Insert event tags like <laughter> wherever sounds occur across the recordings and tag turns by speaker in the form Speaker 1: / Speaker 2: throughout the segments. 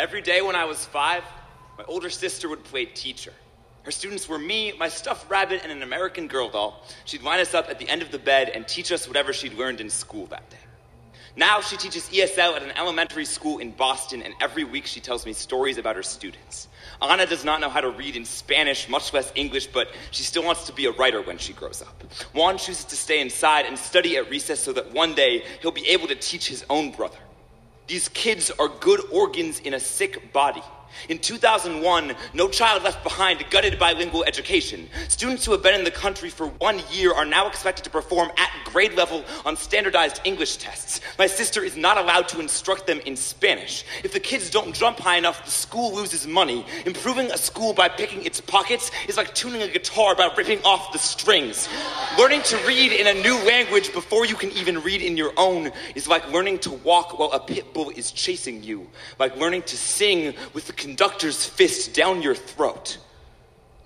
Speaker 1: Every day when I was five, my older sister would play teacher. Her students were me, my stuffed rabbit, and an American Girl doll. She'd line us up at the end of the bed and teach us whatever she'd learned in school that day. Now she teaches ESL at an elementary school in Boston, and every week she tells me stories about her students. Anna does not know how to read in Spanish, much less English, but she still wants to be a writer when she grows up. Juan chooses to stay inside and study at recess so that one day he'll be able to teach his own brother. These kids are good organs in a sick body. In 2001, No Child Left Behind gutted bilingual education. Students who have been in the country for one year are now expected to perform at grade level on standardized English tests. My sister is not allowed to instruct them in Spanish. If the kids don't jump high enough, the school loses money. Improving a school by picking its pockets is like tuning a guitar by ripping off the strings. Learning to read in a new language before you can even read in your own is like learning to walk while a pit bull is chasing you, like learning to sing with the conductor's fist down your throat.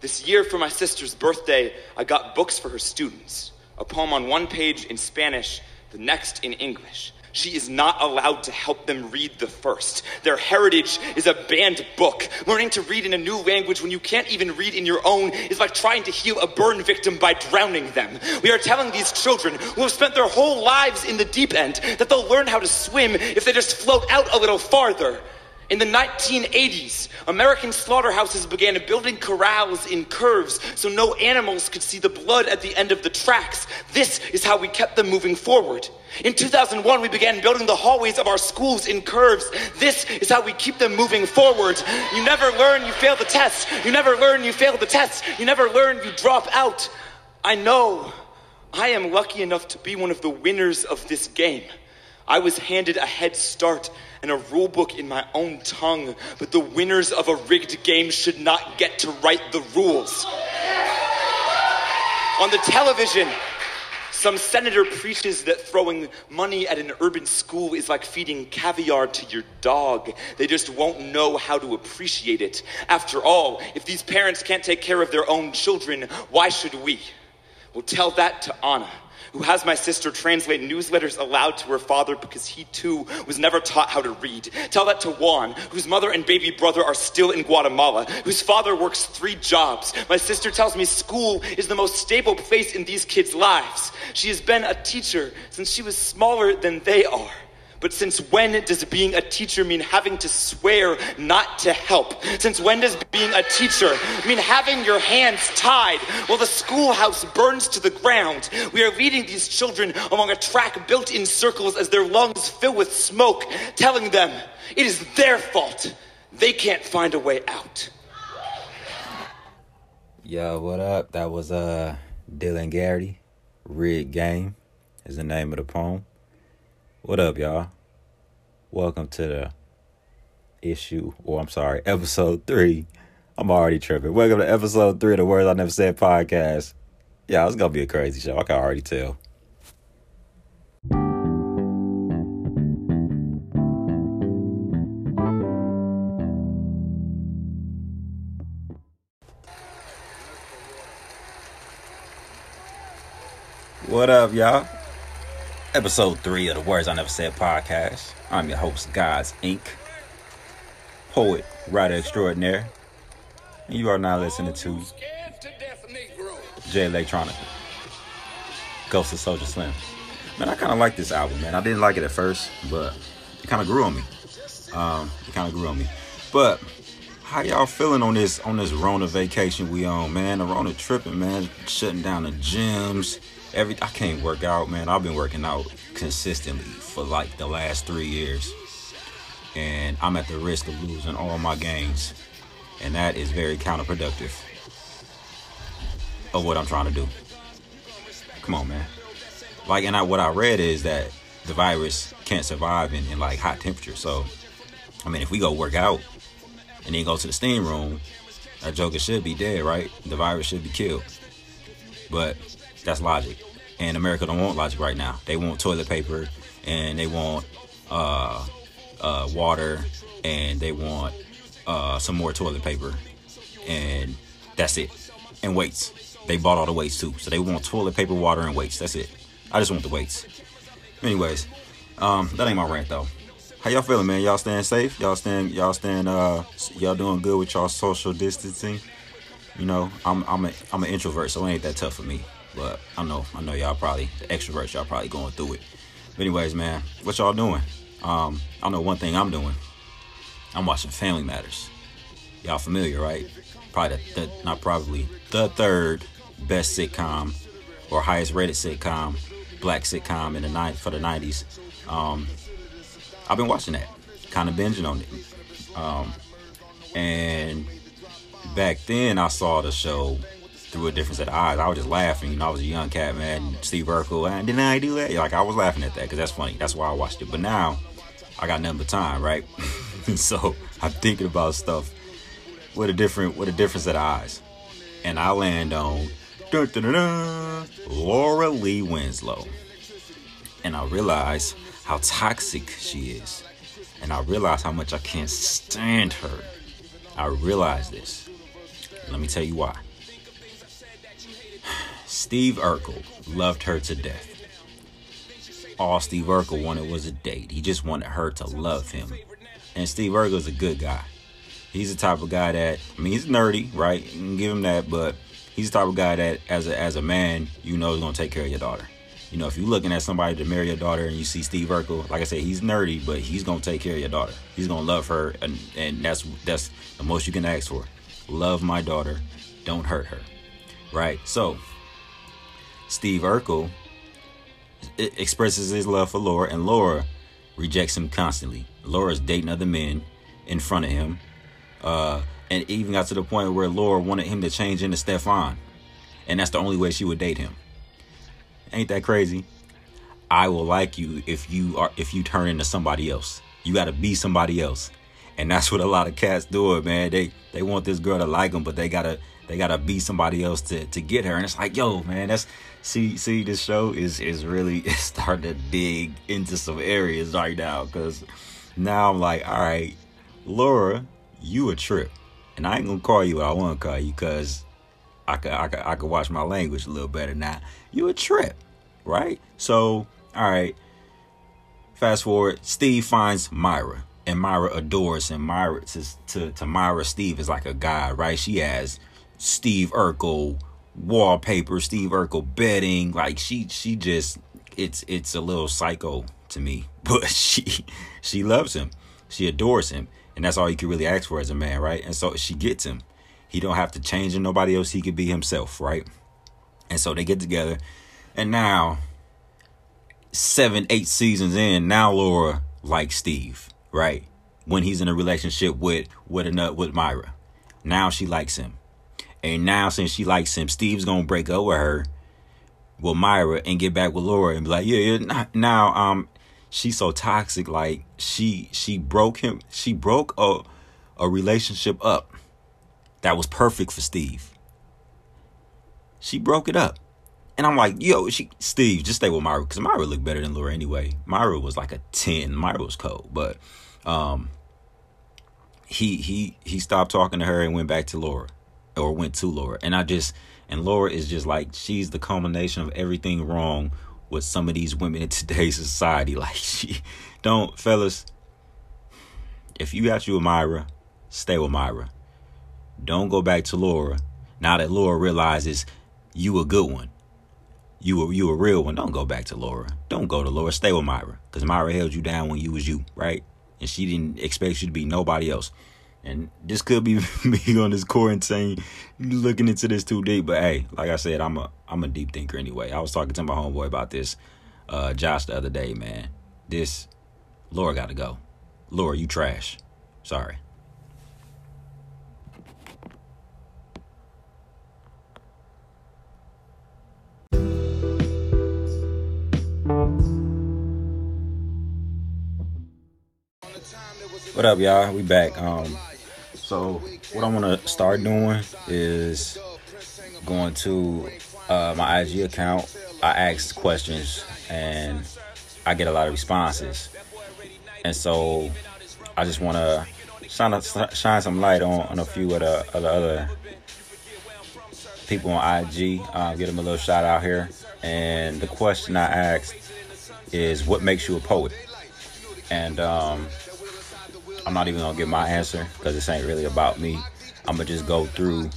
Speaker 1: This year, for my sister's birthday, I got books for her students a poem on one page in Spanish, the next in English. She is not allowed to help them read the first. Their heritage is a banned book. Learning to read in a new language when you can't even read in your own is like trying to heal a burn victim by drowning them. We are telling these children who have spent their whole lives in the deep end that they'll learn how to swim if they just float out a little farther. In the 1980s, American slaughterhouses began building corrals in curves so no animals could see the blood at the end of the tracks. This is how we kept them moving forward. In 2001, we began building the hallways of our schools in curves. This is how we keep them moving forward. You never learn, you fail the test. You never learn, you fail the test. You never learn, you drop out. I know. I am lucky enough to be one of the winners of this game. I was handed a head start and a rule book in my own tongue, but the winners of a rigged game should not get to write the rules. On the television, some senator preaches that throwing money at an urban school is like feeding caviar to your dog. They just won't know how to appreciate it. After all, if these parents can't take care of their own children, why should we? Well, tell that to Anna who has my sister translate newsletters aloud to her father because he too was never taught how to read. Tell that to Juan, whose mother and baby brother are still in Guatemala, whose father works three jobs. My sister tells me school is the most stable place in these kids' lives. She has been a teacher since she was smaller than they are. But since when does being a teacher mean having to swear not to help? Since when does being a teacher mean having your hands tied while the schoolhouse burns to the ground? We are leading these children along a track built in circles as their lungs fill with smoke, telling them it is their fault. They can't find a way out.
Speaker 2: Yo, what up? That was uh Dylan Garity. Rigged Game is the name of the poem. What up, y'all? Welcome to the issue, or I'm sorry, episode three. I'm already tripping. Welcome to episode three of the Words I Never Said podcast. Yeah, it's gonna be a crazy show. I can already tell. What up, y'all? Episode 3 of the Words I Never Said podcast. I'm your host, Gods Inc., poet, writer extraordinaire. And you are now listening to Jay Electronica, Ghost of Soulja Slim. Man, I kind of like this album, man. I didn't like it at first, but it kind of grew on me. Um, it kind of grew on me. But how y'all feeling on this on this Rona vacation we on, man? The Rona tripping, man. Shutting down the gyms every I can't work out, man. I've been working out consistently for like the last three years, and I'm at the risk of losing all my gains, and that is very counterproductive of what I'm trying to do. Come on, man. Like, and I, what I read is that the virus can't survive in, in like hot temperature. So, I mean, if we go work out and then go to the steam room, that joker should be dead, right? The virus should be killed. But that's logic. And America don't want logic right now. They want toilet paper and they want uh, uh, water and they want uh, some more toilet paper. And that's it. And weights. They bought all the weights too. So they want toilet paper, water, and weights. That's it. I just want the weights. Anyways, um, that ain't my rant though. How y'all feeling, man? Y'all staying safe? Y'all staying y'all staying uh y'all doing good with y'all social distancing? You know, I'm I'm a I'm an introvert, so it ain't that tough for me. But I know I know y'all probably the extroverts y'all probably going through it. But anyways, man, what y'all doing? Um, I know one thing I'm doing. I'm watching Family Matters. Y'all familiar, right? Probably the, not probably the third best sitcom or highest rated sitcom, black sitcom in the night for the 90s. Um, I've been watching that, kind of binging on it. Um, and back then, I saw the show through a different set of eyes. I was just laughing. You know, I was a young cat, man. Steve Urkel, and didn't I do that? Like, I was laughing at that because that's funny. That's why I watched it. But now, I got nothing but time, right? <laughs> so I'm thinking about stuff with a different, with a different set of eyes, and I land on dun, dun, dun, Laura Lee Winslow, and I realize how toxic she is. And I realize how much I can't stand her. I realize this. Let me tell you why. Steve Urkel loved her to death. All Steve Urkel wanted was a date. He just wanted her to love him. And Steve Urkel is a good guy. He's the type of guy that I mean he's nerdy, right? You can give him that, but he's the type of guy that as a as a man, you know is gonna take care of your daughter. You know, if you're looking at somebody to marry your daughter and you see Steve Urkel, like I said, he's nerdy, but he's gonna take care of your daughter. He's gonna love her, and and that's that's the most you can ask for. Love my daughter, don't hurt her, right? So, Steve Urkel expresses his love for Laura, and Laura rejects him constantly. Laura's dating other men in front of him, uh, and even got to the point where Laura wanted him to change into Stefan, and that's the only way she would date him. Ain't that crazy? I will like you if you are if you turn into somebody else. You got to be somebody else, and that's what a lot of cats do. Man, they they want this girl to like them, but they gotta they gotta be somebody else to to get her. And it's like, yo, man, that's see see this show is is really <laughs> starting to dig into some areas right now because now I'm like, all right, Laura, you a trip, and I ain't gonna call you what I want to call you because I could, I could I could watch my language a little better now. You a trip, right? So, all right. Fast forward, Steve finds Myra, and Myra adores him. Myra to to, to Myra, Steve is like a god, right? She has Steve Urkel wallpaper, Steve Urkel bedding. Like she she just it's it's a little psycho to me, <laughs> but she she loves him. She adores him, and that's all you can really ask for as a man, right? And so she gets him. He don't have to change in nobody else. He could be himself, right? And so they get together, and now seven, eight seasons in, now Laura likes Steve, right? When he's in a relationship with with another with Myra, now she likes him, and now since she likes him, Steve's gonna break up with her, with Myra, and get back with Laura and be like, yeah, yeah. Now, um, she's so toxic. Like she she broke him. She broke a a relationship up that was perfect for Steve. She broke it up. And I'm like, yo, she Steve, just stay with Myra because Myra looked better than Laura anyway. Myra was like a 10. Myra was cold. But um he he he stopped talking to her and went back to Laura. Or went to Laura. And I just and Laura is just like she's the culmination of everything wrong with some of these women in <laughs> today's society. Like she don't fellas, if you got you with Myra, stay with Myra. Don't go back to Laura. Now that Laura realizes you a good one. You a you a real one. Don't go back to Laura. Don't go to Laura. Stay with Myra. Because Myra held you down when you was you, right? And she didn't expect you to be nobody else. And this could be <laughs> me on this quarantine looking into this too deep. But hey, like I said, I'm a I'm a deep thinker anyway. I was talking to my homeboy about this, uh, Josh the other day, man. This Laura gotta go. Laura, you trash. Sorry. What up, y'all? We back. Um, so what I want to start doing is going to uh, my IG account. I ask questions and I get a lot of responses, and so I just want to shine shine some light on, on a few of the, of the other people on IG. Uh, get them a little shout out here. And the question I asked is, "What makes you a poet?" and um, I'm not even gonna give my answer because this ain't really about me. I'm gonna just go through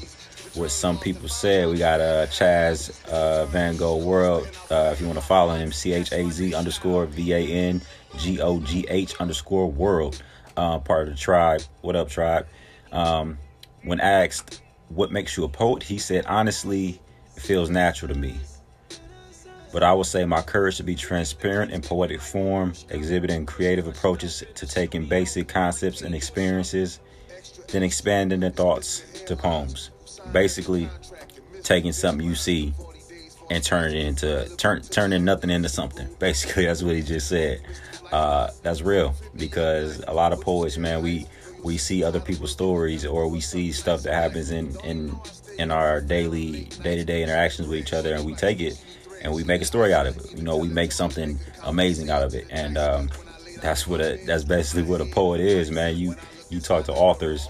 Speaker 2: what some people said. We got uh, Chaz uh, Van Gogh World. Uh, if you want to follow him, C H A Z underscore V A N G O G H underscore World. Uh, part of the tribe. What up, tribe? Um, when asked what makes you a poet, he said, honestly, it feels natural to me. But I would say my courage to be transparent in poetic form, exhibiting creative approaches to taking basic concepts and experiences, then expanding the thoughts to poems basically taking something you see and turning it into turn turning nothing into something. <laughs> Basically, that's what he just said. Uh, that's real because a lot of poets, man, we we see other people's stories or we see stuff that happens in in in our daily day to day interactions with each other, and we take it and we make a story out of it. You know, we make something amazing out of it, and um, that's what a that's basically what a poet is, man. You you talk to authors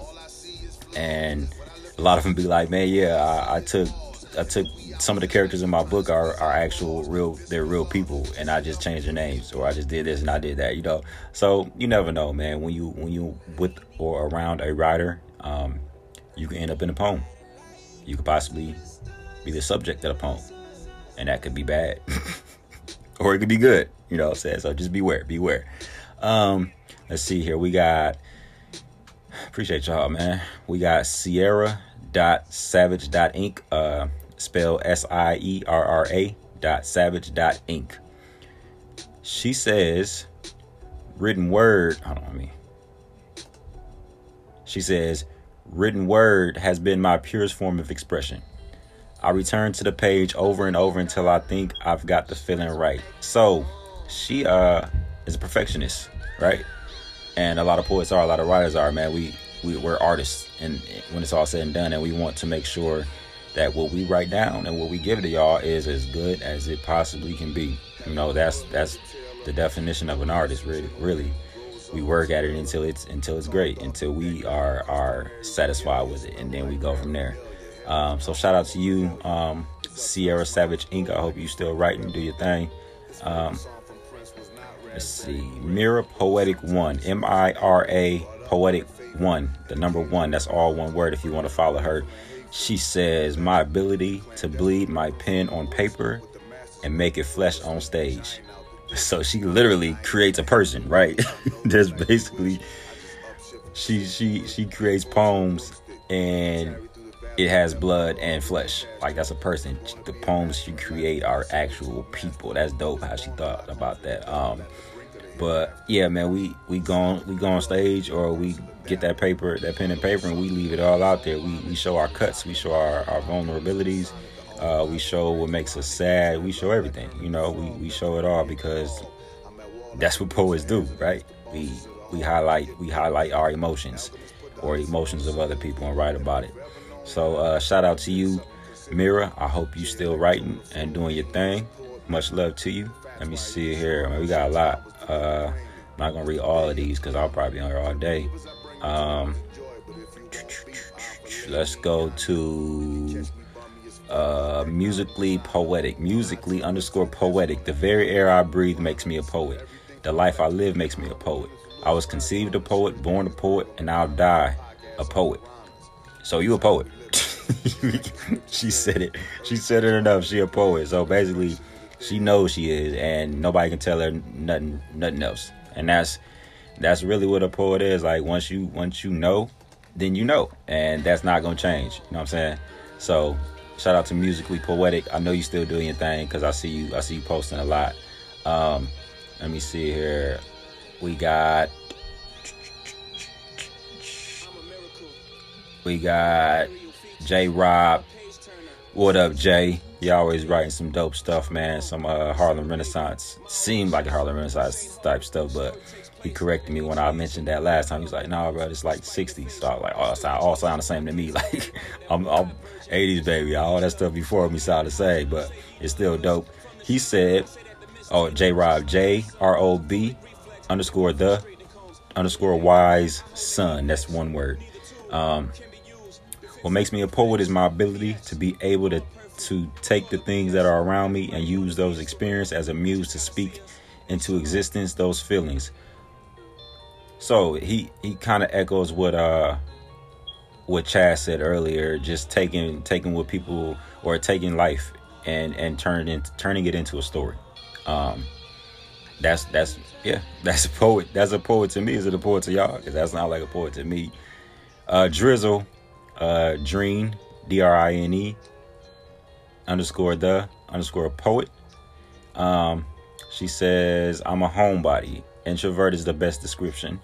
Speaker 2: and a lot of them be like, man, yeah, I, I took I took some of the characters in my book are, are actual real they're real people and I just changed their names or I just did this and I did that, you know. So you never know, man. When you when you with or around a writer, um, you can end up in a poem. You could possibly be the subject of a poem. And that could be bad. <laughs> or it could be good, you know what I'm saying? So just beware, beware. Um, let's see here. We got appreciate y'all, man. We got Sierra dot savage dot inc uh spell s-i-e-r-r-a dot savage dot inc she says written word hold on me she says written word has been my purest form of expression i return to the page over and over until i think i've got the feeling right. So she uh is a perfectionist right? And a lot of poets are a lot of writers are man. We we, we're artists. And when it's all said and done and we want to make sure that what we write down and what we give to y'all is as good as it possibly can be. You know that's that's the definition of an artist really really. We work at it until it's until it's great until we are are satisfied with it and then we go from there um, so shout out to you um, sierra savage inc i hope you still writing do your thing um, let's see mira poetic one m-i-r-a poetic one, the number one. That's all one word if you want to follow her. She says, My ability to bleed my pen on paper and make it flesh on stage. So she literally creates a person, right? <laughs> That's basically she she she creates poems and it has blood and flesh. Like that's a person. The poems she create are actual people. That's dope how she thought about that. Um but yeah, man, we we go on we go on stage or we get that paper, that pen and paper, and we leave it all out there. We, we show our cuts, we show our, our vulnerabilities, uh, we show what makes us sad, we show everything. You know, we, we show it all because that's what poets do, right? We we highlight we highlight our emotions or emotions of other people and write about it. So uh, shout out to you, Mira. I hope you still writing and doing your thing. Much love to you. Let me see here. I mean, we got a lot. Uh, I'm not gonna read all of these because I'll probably be on here all day. Um, let's go to uh, musically poetic. Musically underscore poetic. The very air I breathe makes me a poet. The life I live makes me a poet. I was conceived a poet, born a poet, and I'll die a poet. So you a poet. <laughs> she said it. She said it enough. She a poet. So basically, she knows she is, and nobody can tell her nothing, nothing else. And that's that's really what a poet is. Like once you once you know, then you know, and that's not gonna change. You know what I'm saying? So shout out to musically poetic. I know you still doing your thing because I see you. I see you posting a lot. Um, let me see here. We got. We got J Rob. What up, Jay? You always writing some dope stuff, man. Some uh, Harlem Renaissance. Seemed like a Harlem Renaissance type stuff, but he corrected me when I mentioned that last time. He's like, "No, nah, bro, it's like '60s." So I was like, "Oh, sound all sound the same to me." <laughs> Like, I'm, I'm '80s baby. All that stuff before me sound the same, but it's still dope. He said, "Oh, J Rob J R O B underscore the underscore wise son." That's one word. Um, what makes me a poet is my ability to be able to to take the things that are around me and use those experiences as a muse to speak into existence those feelings so he he kind of echoes what uh what Chad said earlier, just taking taking what people or taking life and and turning it turning it into a story. Um, that's that's yeah, <laughs> that's a poet. That's a poet to me. Is it a poet to y'all? Because that's not like a poet to me. Uh, Drizzle, uh, Dreen, D R I N E underscore the underscore poet. Um, she says, I'm a homebody. Introvert is the best description.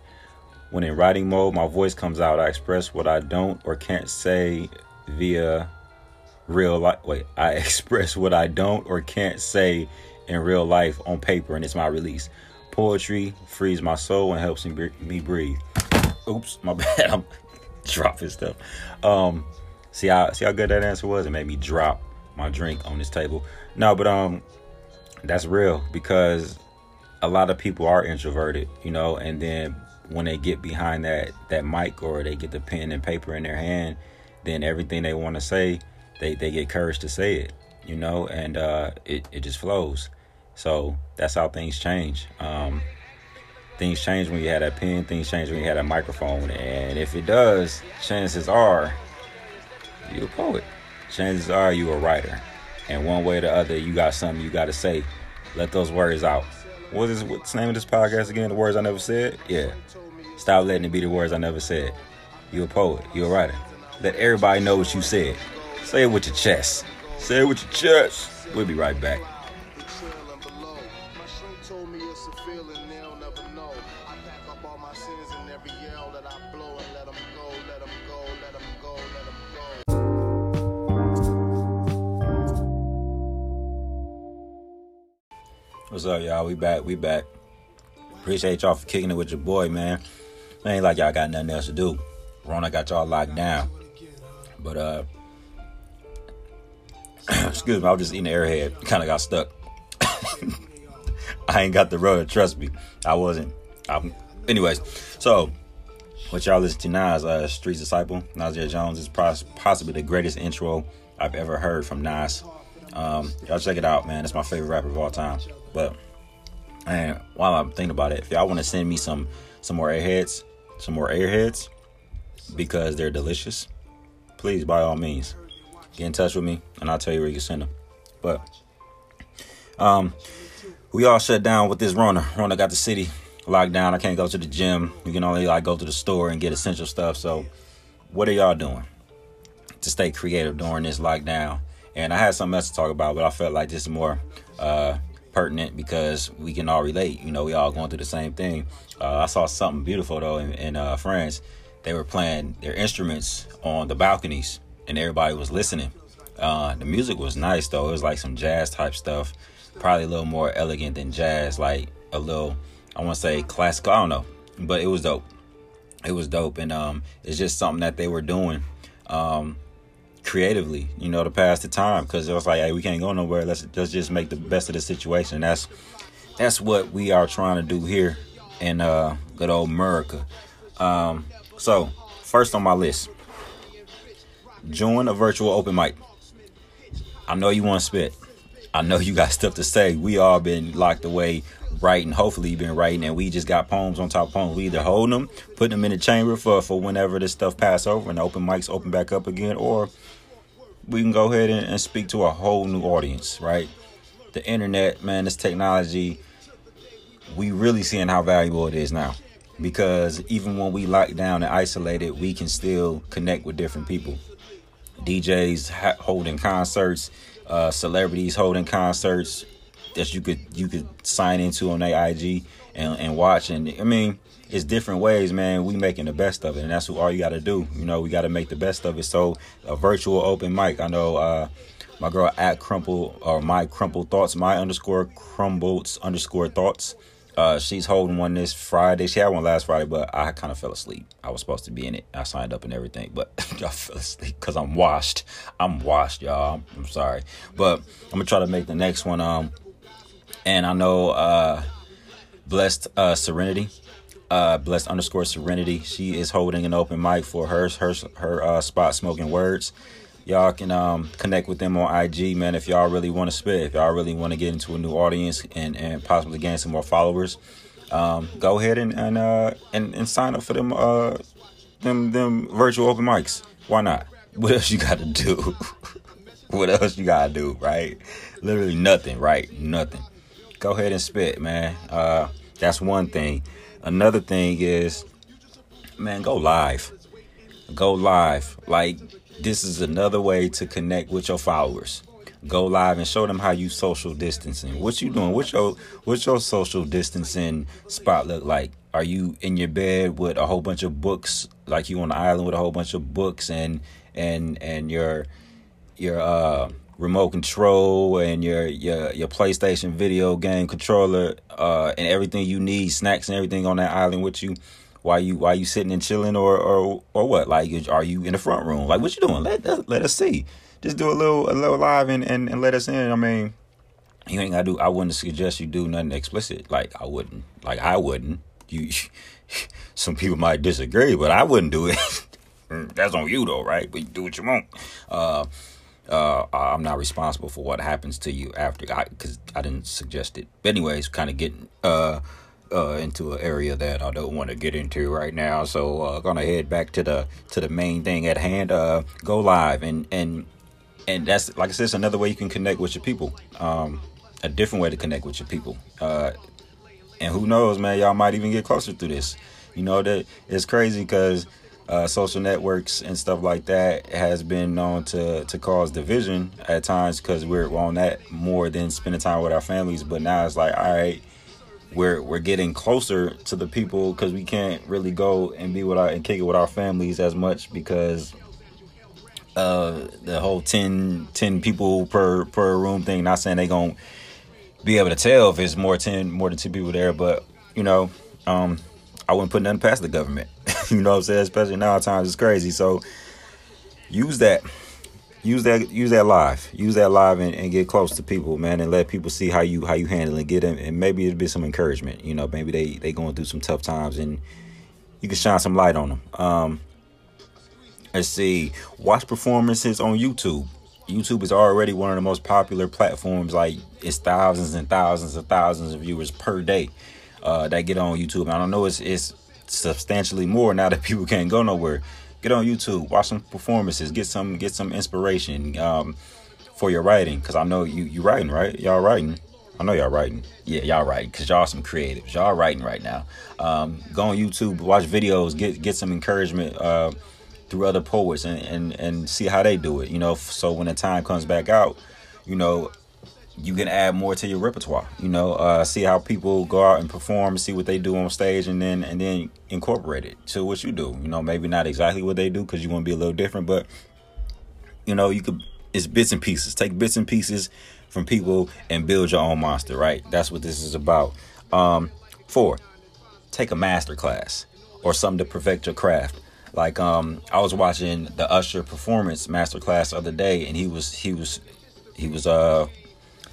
Speaker 2: When in writing mode, my voice comes out. I express what I don't or can't say via real life. Wait, I <laughs> express what I don't or can't say in real life on paper, and it's my release. Poetry frees my soul and helps me breathe. Oops, my <laughs> bad. I'm <laughs> dropping stuff. Um, see how see how good that answer was. It made me drop my drink on this table. No, but um, that's real because a lot of people are introverted, you know, and then when they get behind that that mic or they get the pen and paper in their hand, then everything they want to say, they they get courage to say it, you know, and uh, it it just flows. So that's how things change. Um, things change when you have that pen. Things change when you have a microphone. And if it does, chances are you're a poet. Chances are you're a writer. And one way or the other, you got something you got to say. Let those words out. What is what's the name of this podcast again? The words I never said. Yeah. Stop letting it be the words I never said. You're a poet. You're a writer. Let everybody know what you said. Say it with your chest. Say it with your chest. We'll be right back. What's up, y'all? We back. We back. Appreciate y'all for kicking it with your boy, man. It ain't like y'all got nothing else to do. Rona got y'all locked down. But uh <clears throat> excuse me, I was just eating airhead. Kind of got stuck. I ain't got the road. Trust me, I wasn't. I'm, anyways, so what y'all listen to now is uh, Streets Disciple. Nasir Jones is possibly the greatest intro I've ever heard from Nas. Um, y'all check it out, man. It's my favorite rapper of all time. But and while I'm thinking about it, if y'all want to send me some some more airheads, some more airheads, because they're delicious, please by all means get in touch with me and I'll tell you where you can send them. But um, we all shut down with this Rona. Rona got the city locked down. I can't go to the gym. You can only like go to the store and get essential stuff. So, what are y'all doing to stay creative during this lockdown? And I had something else to talk about, but I felt like this is more uh, pertinent because we can all relate. You know, we all going through the same thing. Uh, I saw something beautiful though in, in uh, France. They were playing their instruments on the balconies, and everybody was listening. Uh, the music was nice though. It was like some jazz type stuff, probably a little more elegant than jazz, like a little I want to say classical. I don't know, but it was dope. It was dope, and um, it's just something that they were doing. Um, creatively, you know, to pass the time because it was like, hey, we can't go nowhere. Let's let's just make the best of the situation. That's that's what we are trying to do here in uh, good old America. Um, so first on my list, join a virtual open mic. I know you want to spit. I know you got stuff to say. We all been locked away writing. Hopefully, you've been writing, and we just got poems on top of poems. We either hold them, put them in the chamber for for whenever this stuff pass over and the open mics open back up again, or we can go ahead and, and speak to a whole new audience, right? The internet, man, this technology, we really seeing how valuable it is now. Because even when we lock down and isolated, we can still connect with different people. DJs holding concerts, uh, celebrities holding concerts that you could you could sign into on their IG and, and watch. And I mean, it's different ways, man. We making the best of it, and that's what all you got to do. You know, we got to make the best of it. So a virtual open mic. I know uh, my girl at crumple or my crumple thoughts, my underscore crumbles underscore thoughts. Uh, she's holding one this Friday. She had one last Friday, but I kind of fell asleep. I was supposed to be in it. I signed up and everything, but <laughs> I fell asleep because I'm washed. I'm washed, y'all. I'm, I'm, sorry, but I'm gonna try to make the next one. Um, and I know uh, blessed uh, Serenity uh, blessed underscore serenity. She is holding an open mic for her her her uh, spot smoking words. Y'all can um, connect with them on IG, man. If y'all really want to spit, if y'all really want to get into a new audience and and possibly gain some more followers, um, go ahead and and, uh, and and sign up for them uh, them them virtual open mics. Why not? <laughs> What else you got to do? <laughs> what else you gotta do, right? Literally nothing, right? Nothing. Go ahead and spit, man. Uh, that's one thing. Another thing is, man, go live. Go live. Like this is another way to connect with your followers. Go live and show them how you social distancing. What you doing? What's your what's your social distancing spot look like? Are you in your bed with a whole bunch of books, like you on the island with a whole bunch of books and and and your your uh remote control and your your your PlayStation video game controller uh and everything you need, snacks and everything on that island with you why you why you sitting and chilling or or or what? Like are you in the front room? Like what you doing? Let let, us see. Just do a little a little live and, and, and let us in. I mean, you ain't gotta do I wouldn't suggest you do nothing explicit. Like I wouldn't. Like I wouldn't. You <laughs> some people might disagree, but I wouldn't do it. <laughs> That's on you though, right? But you do what you want. Uh uh, I'm not responsible for what happens to you after, I because I, I, didn't suggest it. But anyways, kind of getting uh, uh, into an area that I don't want to get into right now. So uh, gonna head back to the to the main thing at hand. Uh, go live and and and that's like I said, it's another way you can connect with your people. Um, a different way to connect with your people. Uh, and who knows, man, y'all might even get closer through this. You know that it's crazy because uh, social networks and stuff like that has been known to to cause division at times because we're on that more than spending time with our families. But now it's like, all right, we're we're getting closer to the people because we can't really go and be with our and kick it with our families as much because uh the whole 10, 10 people per per room thing not saying they gonna be able to tell if it's more 10 more than two people there but you know um i wouldn't put nothing past the government. <laughs> You know what i'm saying? Especially nowadays it's crazy. So use that use that use that live. Use that live and, and, get close to people man and let people see how you how you handle it. Get them and maybe it'll be some encouragement you know maybe they they going through some tough times and you can shine some light on them. Um let's see. Watch performances on youtube. Youtube is already one of the most popular platforms. Like it's thousands and thousands of thousands of viewers per day uh, that get on youtube. I don't know it's it's substantially more now that people can't go nowhere get on YouTube, watch some performances, get some get some inspiration um, for your writing. Cause I know you you writing right, y'all writing. I know y'all writing. Yeah, y'all writing because y'all some creatives. Y'all writing right now. Um, go on YouTube, watch videos, get get some encouragement uh, through other poets, and, and and see how they do it. You know, so when the time comes back out, you know, you can add more to your repertoire. You know, uh, see how people go out and perform, see what they do on stage, and then and then incorporate it to what you do. You know, maybe not exactly what they do because you want to be a little different, but you know, you could. It's bits and pieces. Take bits and pieces from people and build your own monster. Right. That's what this is about. Um, four, take a master class or something to perfect your craft. Like um, I was watching the Usher performance master class the other day, and he was he was he was uh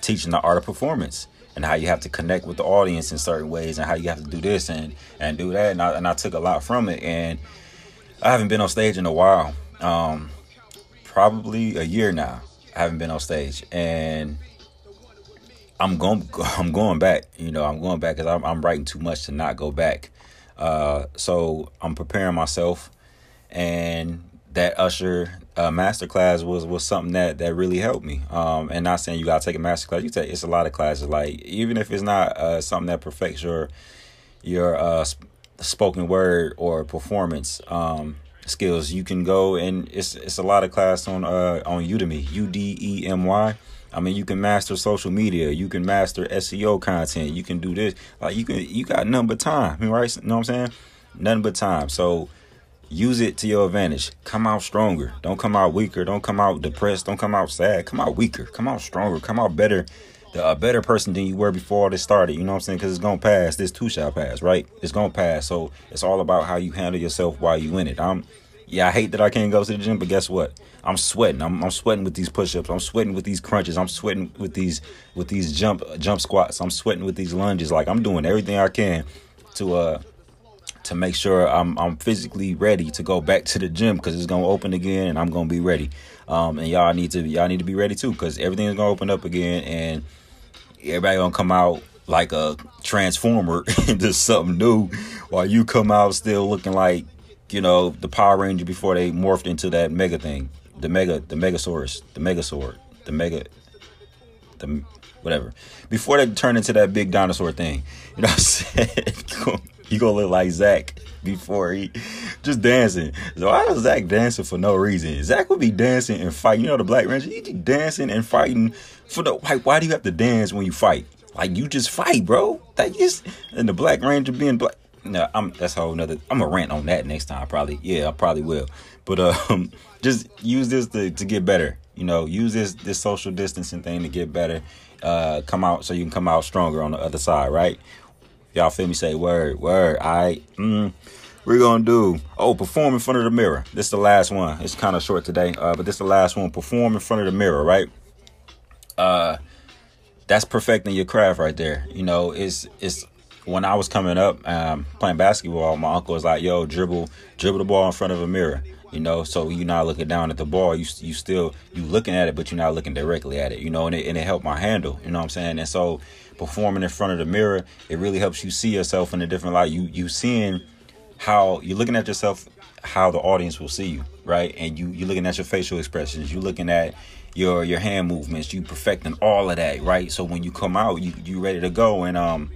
Speaker 2: teaching the art of performance and how you have to connect with the audience in certain ways and how you have to do this and and do that. And I, and I took a lot from it. And I haven't been on stage in a while. Um probably a year now I haven't been on stage. And I'm going <laughs> I'm going back you know I'm going back because I'm, I'm writing too much to not go back. Uh so I'm preparing myself and that Usher uh, masterclass was was something that that really helped me. Um, and not saying you gotta take a masterclass. You take it's a lot of classes. Like even if it's not uh, something that perfects your your uh, sp- spoken word or performance um, skills, you can go and it's it's a lot of class on uh on Udemy. U D E M Y. I mean, you can master social media. You can master SEO content. You can do this. Like you can, you got nothing but time, right? You know what I'm saying? Nothing but time. So use it to your advantage. Come out stronger. Don't come out weaker. Don't come out depressed. Don't come out sad. Come out weaker. Come out stronger. Come out better. A better person than you were before all this started. You know what I'm saying? Because it's gonna pass. This too shall pass, right? It's gonna pass. So it's all about how you handle yourself while you in it. I'm, yeah, I hate that I can't go to the gym, but guess what? I'm sweating. I'm, I'm sweating with these push-ups. I'm sweating with these crunches. I'm sweating with these with these jump jump squats. I'm sweating with these lunges. Like I'm doing everything I can to uh to make sure I'm I'm physically ready to go back to the gym because it's gonna open again and I'm gonna be ready. Um, and y'all need to y'all need to be ready too because everything's gonna open up again and everybody gonna come out like a transformer <laughs> into something new, while you come out still looking like you know the Power Ranger before they morphed into that mega thing, the mega, the Megasaurus, the Megasaur, the mega, the whatever. Before they turn into that big dinosaur thing, you know what I'm <laughs> saying? You gonna look like Zach before he just dancing. So why is Zach dancing for no reason? Zach would be dancing and fighting. You know the Black Ranger, he be dancing and fighting for the like. Why do you have to dance when you fight? Like you just fight, bro. That just and the Black Ranger being black. No, I'm that's a whole nother. I'm gonna rant on that next time. Probably, yeah, I probably will. But um, <laughs> just use this to, to get better. You know, use this this social distancing thing to get better. Uh, come out so you can come out stronger on the other side, right? Y'all feel me? Say word, word. All right. Mm, we're gonna do oh perform in front of the mirror. This is the last one. It's kind of short today, uh, but this is the last one. Perform in front of the mirror, right? Uh, that's perfecting your craft right there. You know, it's it's when I was coming up um, playing basketball, my uncle was like, "Yo, dribble, dribble the ball in front of a mirror." You know, so you're not looking down at the ball. You you still you looking at it, but you're not looking directly at it. You know, and it and it helped my handle. You know what I'm saying? And so performing in front of the mirror, it really helps you see yourself in a different light. You you seeing how you're looking at yourself, how the audience will see you, right? And you you're looking at your facial expressions, you're looking at your your hand movements, you perfecting all of that, right? So when you come out, you you ready to go, and um,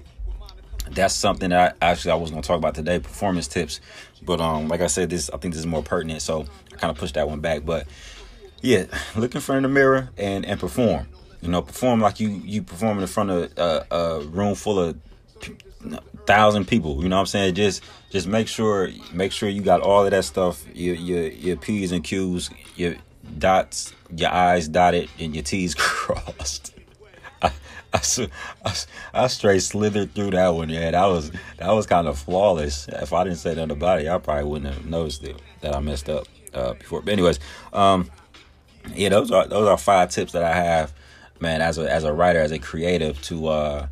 Speaker 2: that's something that I, actually I was gonna talk about today, performance tips. But um, like I said, this I think this is more pertinent, so I kind of pushed that one back. But yeah, look in front of the mirror and and perform. You know, perform like you you performing in front of a, a room full of thousand people. You know what I'm saying? Just just make sure make sure you got all of that stuff. Your your your p's and q's, your dots, your i's dotted, and your t's <laughs> crossed. I, I, I, I straight slithered through that one. Yeah, that was that was kind of flawless. If I didn't say nothing about it, I probably wouldn't have noticed it that I messed up uh, before. But anyways, um, yeah, those are those are five tips that I have man, as a as a writer, as a creative, to uh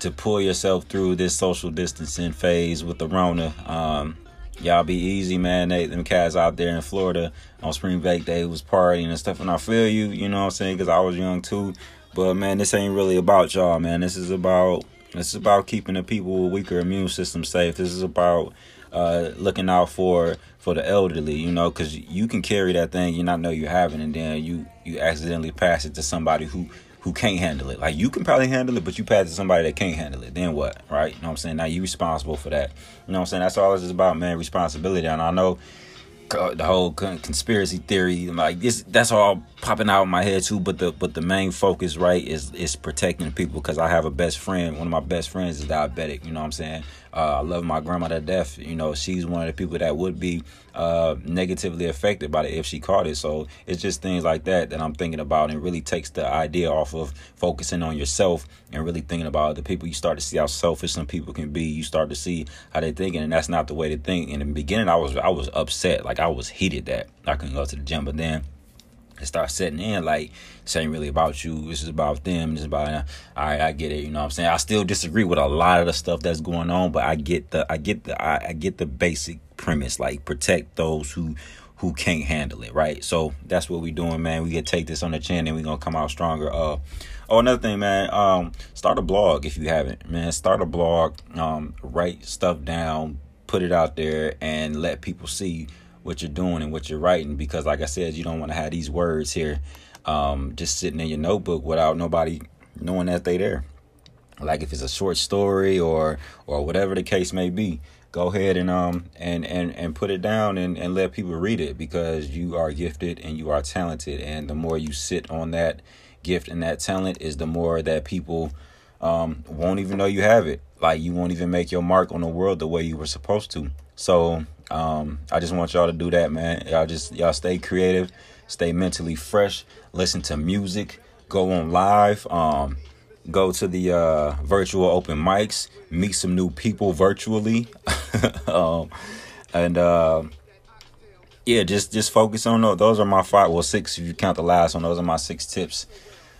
Speaker 2: to pull yourself through this social distancing phase with the Rona. Um, y'all be easy, man. They them cats out there in Florida on spring break, they was partying and stuff, and I feel you, you know what I'm saying, because I was young too. But man, this ain't really about y'all, man. This is about this is about keeping the people with weaker immune systems safe. This is about uh, looking out for for the elderly, you know, because you can carry that thing, you not know you have it, and then you you accidentally pass it to somebody who who can't handle it. Like you can probably handle it, but you pass it to somebody that can't handle it. Then what, right? You know what I'm saying? Now you responsible for that. You know what I'm saying? That's all is about, man. Responsibility, and I know the whole conspiracy theory like this that's all popping out in my head too but the but the main focus right is is protecting people because i have a best friend one of my best friends is diabetic you know what i'm saying uh, I love my grandma to death. You know, she's one of the people that would be uh, negatively affected by it if she caught it. So it's just things like that that I'm thinking about and really takes the idea off of focusing on yourself and really thinking about the people. You start to see how selfish some people can be. You start to see how they're thinking, and that's not the way to think. In the beginning, I was I was upset, like I was heated that I couldn't go to the gym, but then it starts setting in like this ain't really about you this is about them this is about uh, all right i get it you know what i'm saying? I still disagree with a lot of the stuff that's going on but i get the i get the i, I get the basic premise like protect those who who can't handle it right? So that's what we doing man. We can take this on the chin and we gonna come out stronger. Uh oh another thing man um start a blog if you haven't man. Start a blog um write stuff down put it out there and let people see what you're doing and what you're writing because like i said you don't want to have these words here um, just sitting in your notebook without nobody knowing that they there. Like if it's a short story or or whatever the case may be go ahead and um and and and put it down and and let people read it because you are gifted and you are talented and the more you sit on that gift and that talent is the more that people um won't even know you have it. Like you won't even make your mark on the world the way you were supposed to. So um, I just want y'all to do that, man. Y'all just y'all stay creative, stay mentally fresh, listen to music, go on live, um, go to the uh, virtual open mics, meet some new people virtually, <laughs> um, and uh, yeah, just just focus on those. Those are my five, well six if you count the last one. Those are my six tips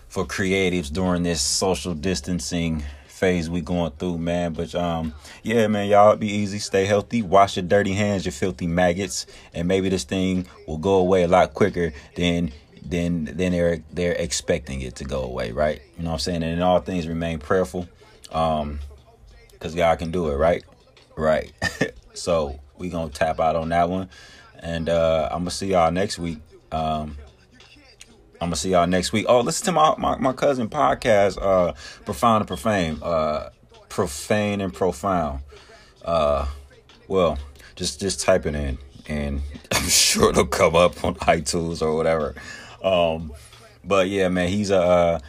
Speaker 2: for creatives during this social distancing phase we going through, man. But um, yeah, man, y'all be easy, stay healthy, wash your dirty hands, your filthy maggots, and maybe this thing will go away a lot quicker than than than they're they're expecting it to go away, right? You know what I'm saying? And in all things remain prayerful. Um, cause God can do it, right? Right. <laughs> so we gonna tap out on that one, and uh, I'm gonna see y'all next week. Um, I'm gonna see y'all next week. Oh, listen to my my, my cousin podcast, uh, profound and profane, uh, profane and profound. Uh, well, just just type it in, and <laughs> I'm sure it'll come up on iTunes or whatever. Um, but yeah, man, he's a uh,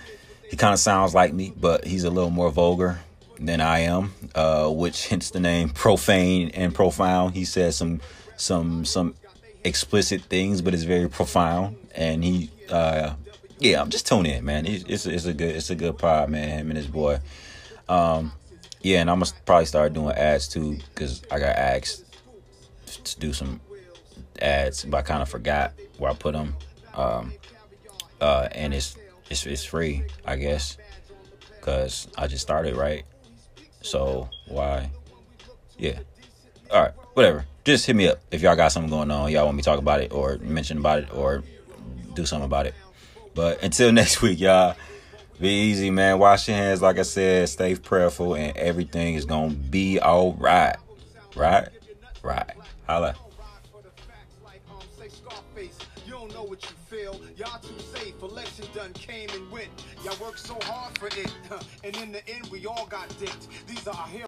Speaker 2: he kind of sounds like me, but he's a little more vulgar than I am, uh, which hence the name profane and profound. He says some some some explicit things, but it's very profound, and he uh, yeah, I'm just tuning in, man. It's, it's it's a good it's a good pod, man. Him and his boy. Um, yeah, and I'm gonna probably start doing ads too, cause I got asked to do some ads, but I kind of forgot where I put them. Um, uh, and it's it's it's free, I guess, cause I just started right. So why? Yeah. All right, whatever. Just hit me up if y'all got something going on. Y'all want me to talk about it or mention about it or do something about it. But until <laughs> next week, y'all, be easy, man. Wash your hands, like I said. Stay prayerful, and everything is gonna be all right. Right? Right. Holla. Y'all too safe, election done came and went. Y'all worked so hard for it, and in the end, we all got dicked. These are our